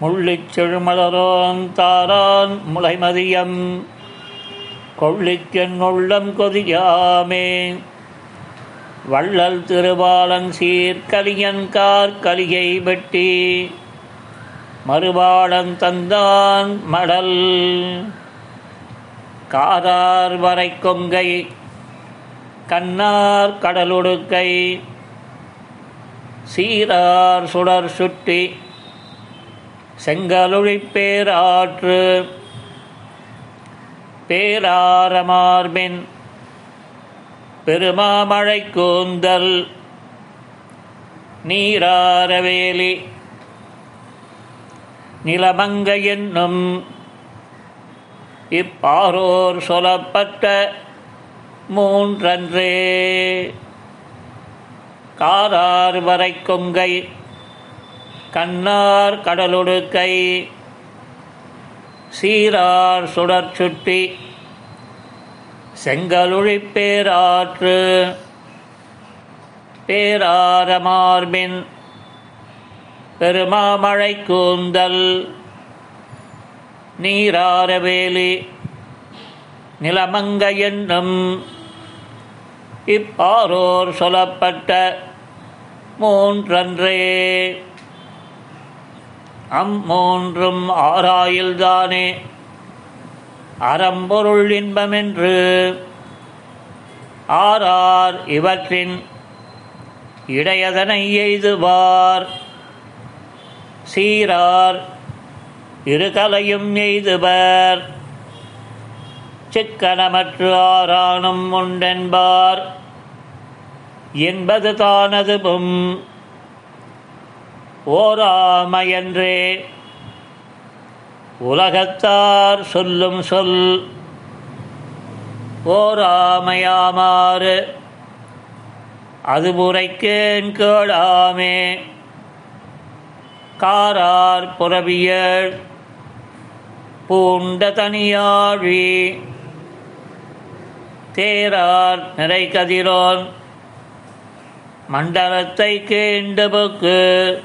முள்ளிச் செழுமலரோன் தாரான் முளைமதியம். கொள்ளிக்கென் உள்ளம் கொதியாமே. வள்ளல் திருவாளன் சீர்கலியன் கலியன்கார் கலியை வெட்டி. மறுபாடன் தந்தான் மடல். காதார் வரை கொங்கை. கண்ணார் கடலுடுக்கை. சீரார் சுடர் சுட்டி. செங்கலொழிப் பேராற்று பேராரமார்பின் பெருமாமழை கூந்தல் நீராரவேலி நிலமங்க என்னும் இப்பாரோர் சொல்லப்பட்ட மூன்றன்றே. காரார் வரை கொங்கை கண்ணார் கடலுடுக்கை சீரார் சுடர் சுட்டி செங்கலுழிப்பேராற்று பேராரமார்பின் பெருமாமழை கூந்தல் நீராரவேலி நிலமங்க என்னும் இப்பாரோர் சொல்லப்பட்ட மூன்றன்றே. அம்மூன்றும் ஆராயில்தானே. அறம்பொருள் இன்பமென்று. ஆரார் இவற்றின் இடையதனை எய்துவார். சீரார் இருகலையும் எய்துவர். சிக்கனமற்று ஆறானும் உண்டென்பார். என்பது தானதுவும் ஓராமையன்றே. உலகத்தார் சொல்லும் சொல் ஓராமையாமாறு. அது முறைக்கேன் கேளாமே. காரார் புறவியல் பூண்ட தனியாழி தேரார் நிறை கதிரோன் மண்டலத்தை கேண்டபுக்கு.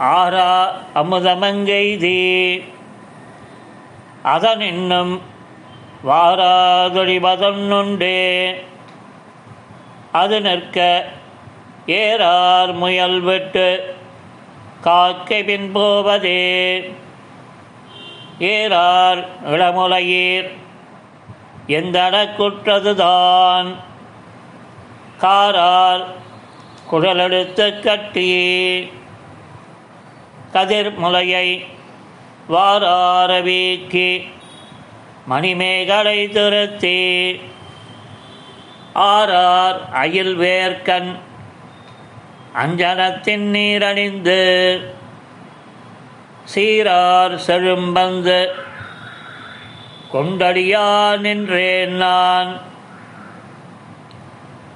ஆரா அமுதமங்கெய்தி அதனின்னும் வாராதொழிவதொன்னுண்டே அது நிற்க ஏறார் முயல் விட்டு காக்கை பின்போவதே ஏறார் இளமுலையீர் எந்தட குற்றதுதான்? காரார் குழலெடுத்து கட்டி கதிர் முலையை வீக்கி மணிமேகலை துரத்தி. ஆரார் அயில் வேர்க்கண் அஞ்சனத்தின் நீரணிந்து. சீரார் செழும்பந்து கொண்டடியா நின்றேன் நான்.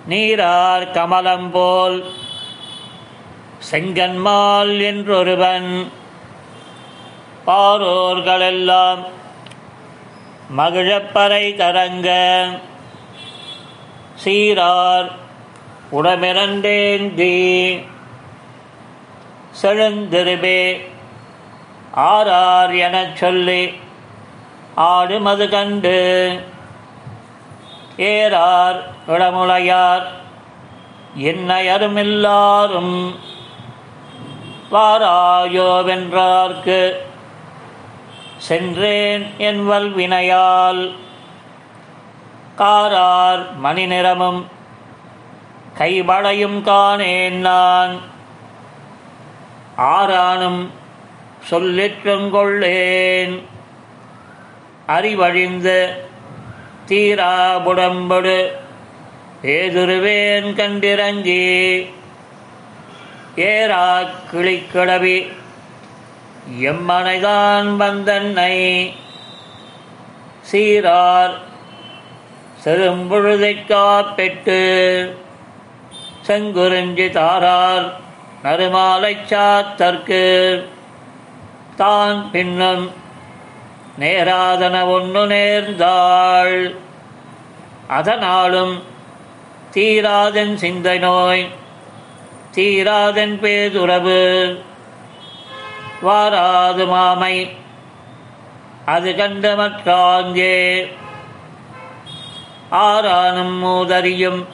நீரார் கமலம் போல் செங்கன்மால் என்றொருவன். பாரோர்களெல்லாம் மகிழப்பறை கரங்க சீரார் உடமிரண்டேந்தி செழுந்திருபே ஆரார் எனச் சொல்லி ஆடுமது கண்டு. ஏறார் இளமுலையார் என்னையருமில்லாரும் பாராயோவென்றார்க்கு சென்றேன் என்வல் வினையால் காரார் மணி நிறமும் கைபடையும் காணேன் நான். ஆரானும் சொல்லிற்றுங்கொள்ளேன் அறிவழிந்து தீராபுடம்படு ஏதுருவேன் கண்டிரஞ்சி ஏரா கிளிக்கிழவி எம்மனைதான் வந்தன்னை சீரார் செரும்பொழுதை காப்பெட்டு செங்குறிஞ்சி தாரார் நறுமாலைச் சாத்தற்கு. தான் பின்னும் நேராதன ஒன்று நேர்ந்தாள். அதனாலும் தீராதன் சிந்தை நோய் தீராதன் பேதுறவு. வாராது மாமை. அது கண்ட மற்றாங்கே ஆறானும் மூதறியும்.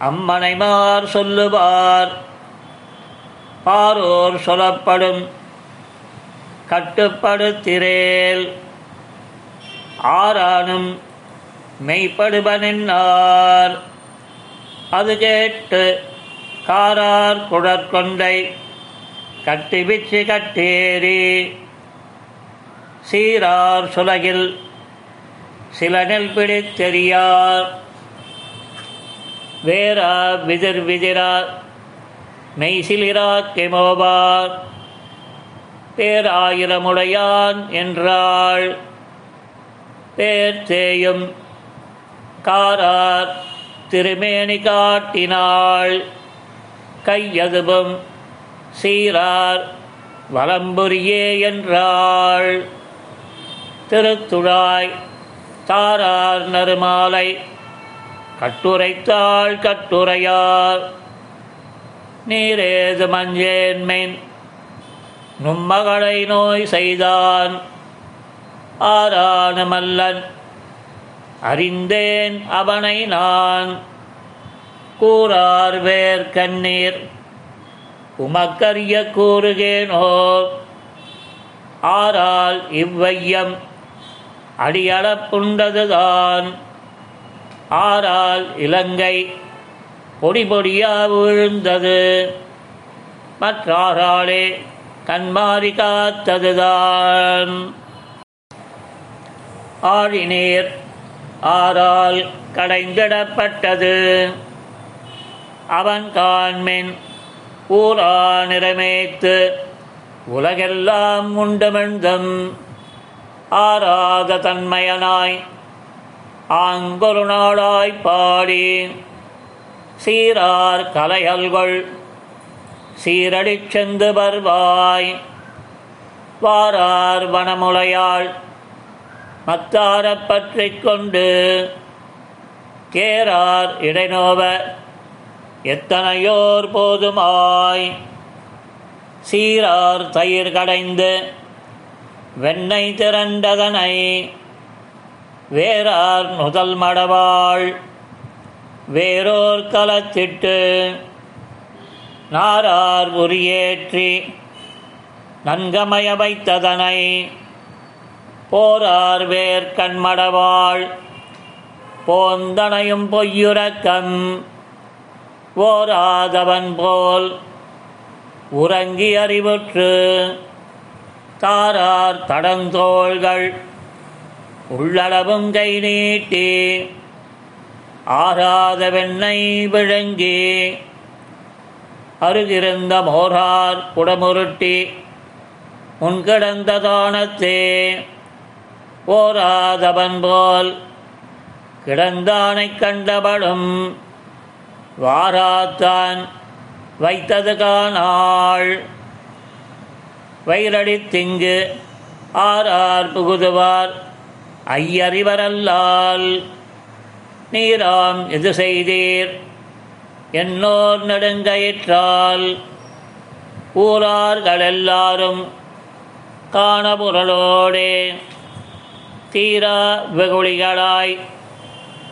அம்மனைமார் சொல்லுவார். பாரோர் சொல்லப்படும். கட்டுப்படுத்திரேல். ஆரானும் மெய்ப்படுபனின்னார் அது கேட்டு காரார் குடற்கொண்டை கட்டி பிச்சு கட்டேறி. சீரார் சுலகில் சில நெல் பிடித்தெறியார் வேரா விதிர் விதிரார் மெய்சிலிரா கெமோபார். பேராயிரமுடையான் என்றாள். பேர் தேயும் காரார் திருமேனி காட்டினாள். கையதுபம் சீரார் வலம்புரியே என்றாள். திருத்துழாய் தாரார் நறுமாலை கட்டுரைத்தாள் கட்டுரையார். நீரேது மஞ்சேன்மேன் நும்மகளை நோய் செய்தான். ஆரான மல்லன் அறிந்தேன் அவனை நான். கூறார் வேர் கண்ணீர். உமக்கரிய கூறுகேனோ? ஆரால் இவ்வையம் அடியளப்புண்டதுதான். ஆரால் இலங்கை பொடி பொடியா விழுந்தது. மற்றாராளே கண்மாறி காத்ததுதான். ஆழிநீர் ஆறால் கடைந்திடப்பட்டது. அவன் காண்மின். ஊரா நிறமேத்து உலகெல்லாம் உண்டமிழ்ந்தம். ஆராத தன்மையனாய். ஆங்கொரு நாளாய் பாடி. சீரார் கலையல்கள். சீரடிச் செந்து வருவாய். வாரார் வனமுலையாள். மத்தாரப் பற்றிக் கொண்டு. கேரார் இடைநோவ. எத்தனையோர் போதுமாய்? சீரார் தயிர் கடைந்து வெண்ணெய் திரண்டதனை வேறார் நுதல் மடவாள். வேறோர் கலத்திட்டு நாரார் உரியேற்றி நன்கமய வைத்ததனை போரார் வேர் போந்தனையும் பொய்யுறக்கம் ஓராதவன் போல் உறங்கி அறிவுற்று தாரார் தடந்தோள்கள் உள்ளளவும் கை நீட்டி ஆறாத வெண்ணெய் விழுங்கி அருகிருந்த மோரார் குடமுருட்டி முன்கிடந்த தானத்தே ஓராதவன் போல் கிடந்தானைக் கண்டபடும் வாராத்தான் வைத்தது காணாள் வயிறடி திங்கு ஆர் புகுதுவார். ஐயறிவரல்லால் நீராம் எது செய்தீர்? என்னோர் நெடுங்கயிற்றால் ஊரார்கள் காணபுரலோடே காணபுரளோடே தீரா வெகுளிகளாய்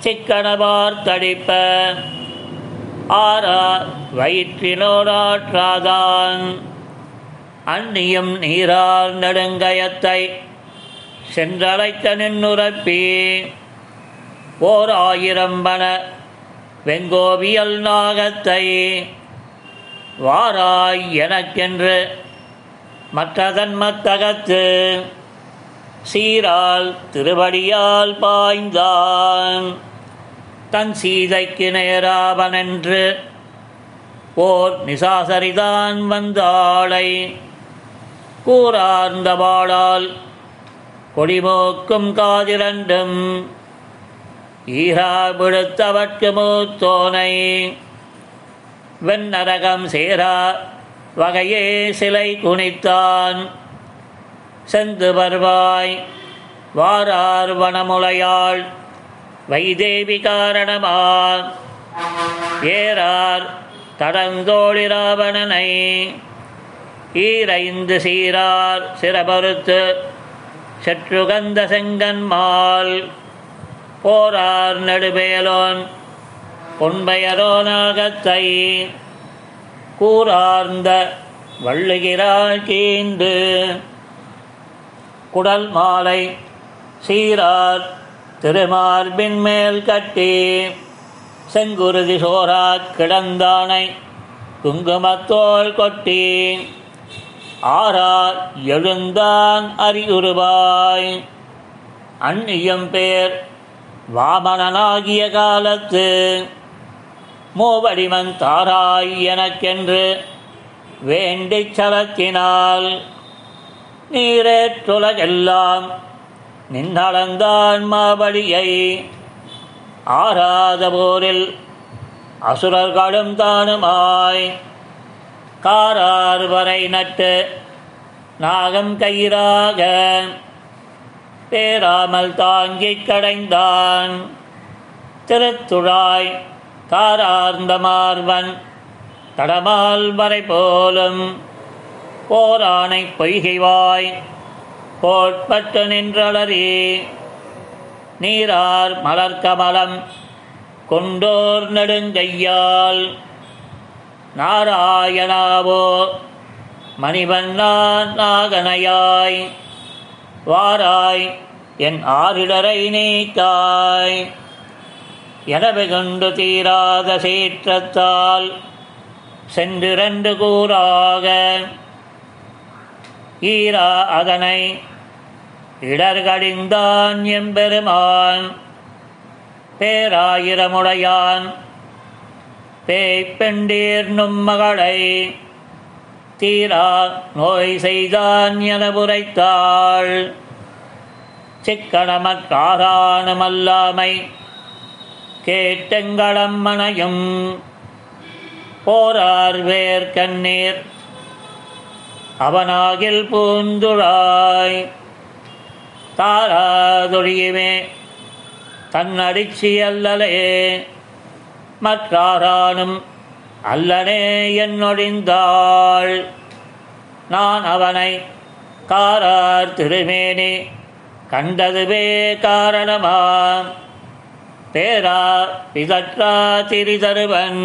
சிக்கனவார் தடிப்ப ஆரா வயிற்றினோடாற்றாதான். அந்நியம் நீரால் நெடுங்கயத்தை சென்றழைத்த நின்னுரப்பி. ஓர் ஆயிரம் பன வெங்கோவியல் நாகத்தை வாராய் எனக்கென்று மற்றதன் மத்தகத்து சீரால் திருவடியால் பாய்ந்தான். தன் சீதைக்கு நேராவனென்று ஓர் நிசாசரிதான் வந்தாளை கூறார்ந்த வாழால் கொடிமோக்கும் காதிரண்டும். ஈரா விடுத்தவர்க்கு மூத்தோனை. வெண்ணரகம் சேரா வகையே சிலை குனித்தான். செந்து வருவாய் வாரார் வனமுலையாள். வைதேவி காரணமா ஏறார் தடந்தோழி ராவணனை ஈரைந்து சீரார் சிறபருத்து செற்றுகந்த செங்கன்மால். போரார் நெடுபேலோன் பொன்பெயரோனாகத்தை. கூறார்ந்த வள்ளுகிறாள் கீண்டு குடல் மாலை சீரார் திருமார்பின் மேல் கட்டி செங்குருதி சோரா கிடந்தானை குங்குமத்தோல் கொட்டி ஆறார் எழுந்தான் அறியுருவாய் அந்நியம் பேர் வாமனனாகிய காலத்து மூவடிமன் தாராய் எனக்கென்று வேண்டிச் சலத்தினால் நீரேற்றுலகெல்லாம் நின்னளந்தான் மாபடியை ஆராத போரில் அசுரர்களும் தானுமாய். காரார் வரை நட்டு நாகம் கயிறாக பேராமல் தாங்கிக் கடைந்தான். திருத்துழாய் காரார்ந்த மார்வன் தடமால் வரை போலும் போரானை பொய்கைவாய். கோட்பட்டு நின்றளறி நீரார் மலர்கமலம் கொண்டோர் நெடுங்கையால் நாராயணாவோ மணிவண்ணான் நாகனையாய் வாராய் என் ஆரிடரை நீக்காய் எனவே கொண்டு தீராத சீற்றத்தால் சென்றிரண்டு கூறாக ஈரா அதனை இடர்கடிந்தான் எம்பெருமான். பேராயிரமுடையான். பேய்ப்பெண்டீர் நும்மகளை தீரா நோய் செய்தான் என உரைத்தாள். சிக்கனமற்காரானுமல்லாமை கேட்டெங்களம் மனையும். போரார் வேர் கண்ணீர் அவனாகில் பூந்துழாய். தாராதொழியுமே. தன்னடிச்சி அல்லலே மற்றாரானும் அல்லனே என்னொழிந்தாள். நான் அவனை காரார் திருமேனி கண்டதுவே காரணமாம் பேரா பிதற்றா திரிதருவன்.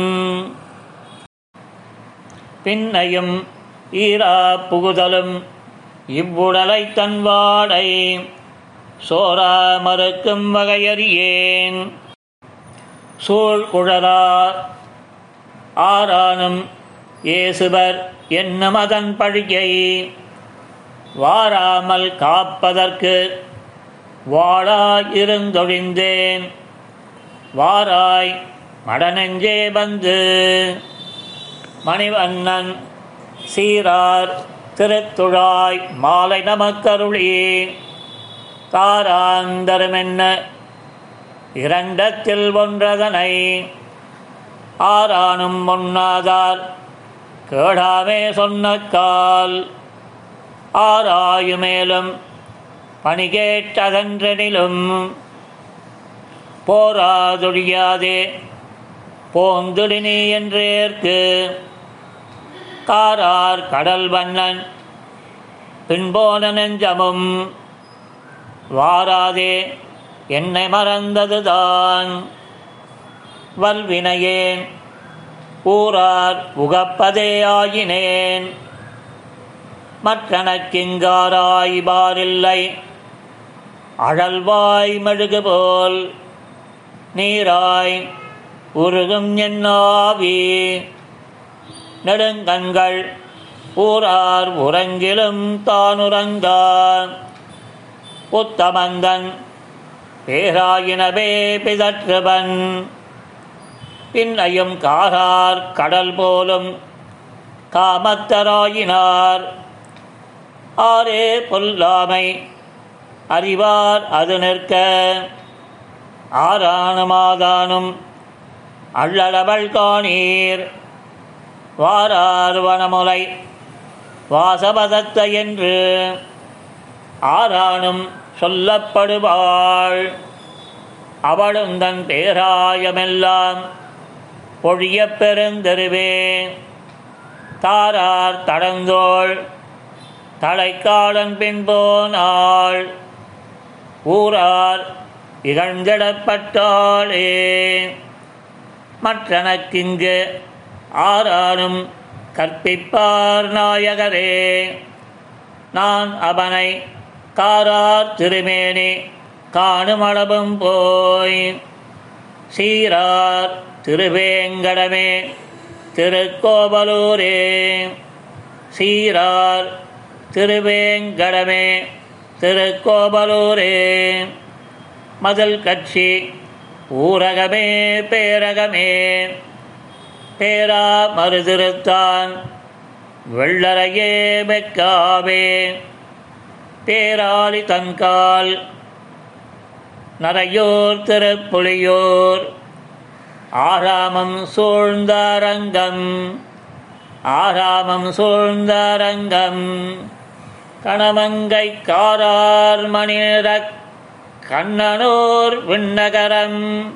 பின்னையும் ஈரா புகுதலும் இவ்வுடலை தன்வாடை. சோரா மறுக்கும் வகையறியேன். சூழ்குழலா ஆரானும் ஏசுவர் என்னும் அதன் பழியை வாராமல் காப்பதற்கு வாழாயிருந்தொழிந்தேன் வாராய் மடநெஞ்சே வந்து மணிவண்ணன் சீரார் திருத்துழாய் மாலை நமக்கருளி. தாராந்தரமென்ன? இரண்டத்தில் ஒன்றதனை ஆரானும் ஒன்னாதார் கேடாமே சொன்னக்கால் ஆராயுமேலும் பணிகேட்டதன்றெனிலும் போராதொழியாதே போந்துடினி என்றேற்கு. காரார் கடல் வண்ணன் பின்போன நெஞ்சமும் வாராதே என்னை மறந்ததுதான். வல்வினையேன் ஊரார் உகப்பதே ஆயினேன். மற்றனக்கிங்காராய்பாரில்லை அழல்வாய் மெழுகு போல் நீராய் உருகும் என்னாவி நெடுங்கண்கள் ஊரார் உறங்கிலும் தானுறங்கான் உத்தமந்தன். பேராயினவே பிதற்றுவன். பின்னையும் காரார் கடல் போலும் காமத்தராயினார். ஆரே பொல்லாமை அறிவார் அது நிற்க. ஆறானுமாதானும் அள்ளளவள் காணீர். வாரார் வனமுலை வாசபதத்த என்று ஆரானும் சொல்லப்படுவாள். அவளும் தன் பேராயமெல்லாம் பொழியப் பெருந்தருவே. தாரார் தடந்தோள் தலைக்காலன் பின்போனாள் ஊரார் இகழ்ந்திடப்பட்டாளே. மற்றனக்கிங்கு ஆறானும் கற்பிப்பார் நாயகரே. நான் அவனை காரார் திருமேனி காணுமளவும் போய். சீரார் திருவேங்கடமே திருக்கோவலூரே. சீரார் திருவேங்கடமே திருக்கோவலூரே. மதில் கட்சி ஊரகமே பேரகமே. பேரா மறுதிருத்தான் வெள்ளரையே மெக்காவே. பேராளி தன்கால். நரையோர் திருப்புலியோர். ஆராமம் சூழ்ந்தாரங்கம் ஆராமம் சூழ்ந்தாரங்கம் கணமங்கை காரார் மணிநிற கண்ணனூர் விண்ணகரம்.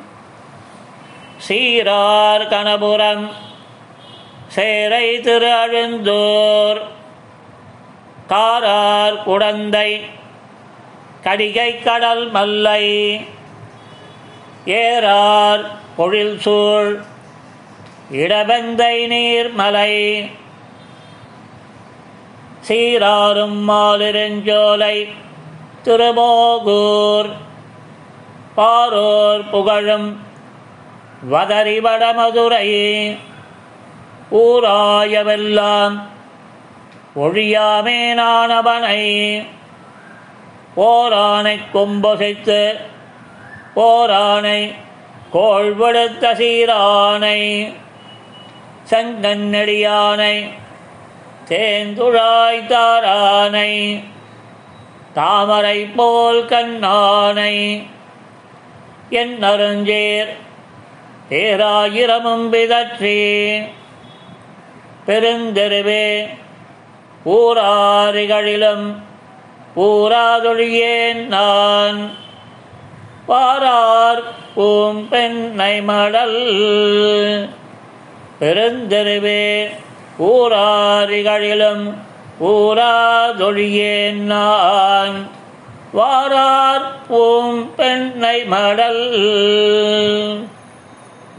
சீரார் கணபுரம் சேரை திரு அழுந்தோர். காரார் குடந்தை கடிகை கடல் மல்லை ஏறார் பொழில் சூழ் இடபெந்தை நீர்மலை சீராரும் மாலிருஞ்சோலை திருமோகூர் பாரோர் புகழும் வதரி வடமதுரை ஊராயவெல்லாம் ஒழியாமே நானவனை. ஓரானை கொம்பொசைத்து போரானை கோள்வெடுத்த சீரானை செங்கன்னடியானை தேந்துழாய் தாரானை தாமரை போல் கண்ணானை. என் அருஞ்சேர் பேராயிரமும் பிதற்றி. பெருந்தெருவே ஊராரிகளிலும் ஊராதொழியேன் நான். பாரார் பூம் பெண்ணை மடல். பெருந்தெருவே ஊராரிகளிலும் ஊராதொழியேன் நான். வாரார் பூம் பெண்ணை மடல்.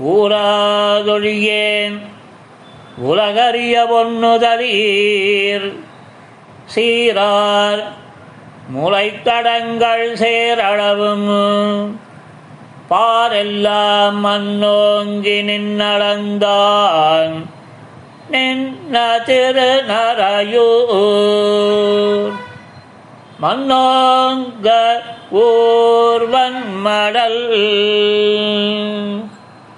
ஊராதொழியேன் உலகறிய பொன்னுதலீர். சீரார் முளைத்தடங்கள் சேரளவும். பாரெல்லாம் மண்ணோங்கி நின்னளந்தான். நின்ன திருநரையூர். மன்னோங்க ஊர்வன் மடல்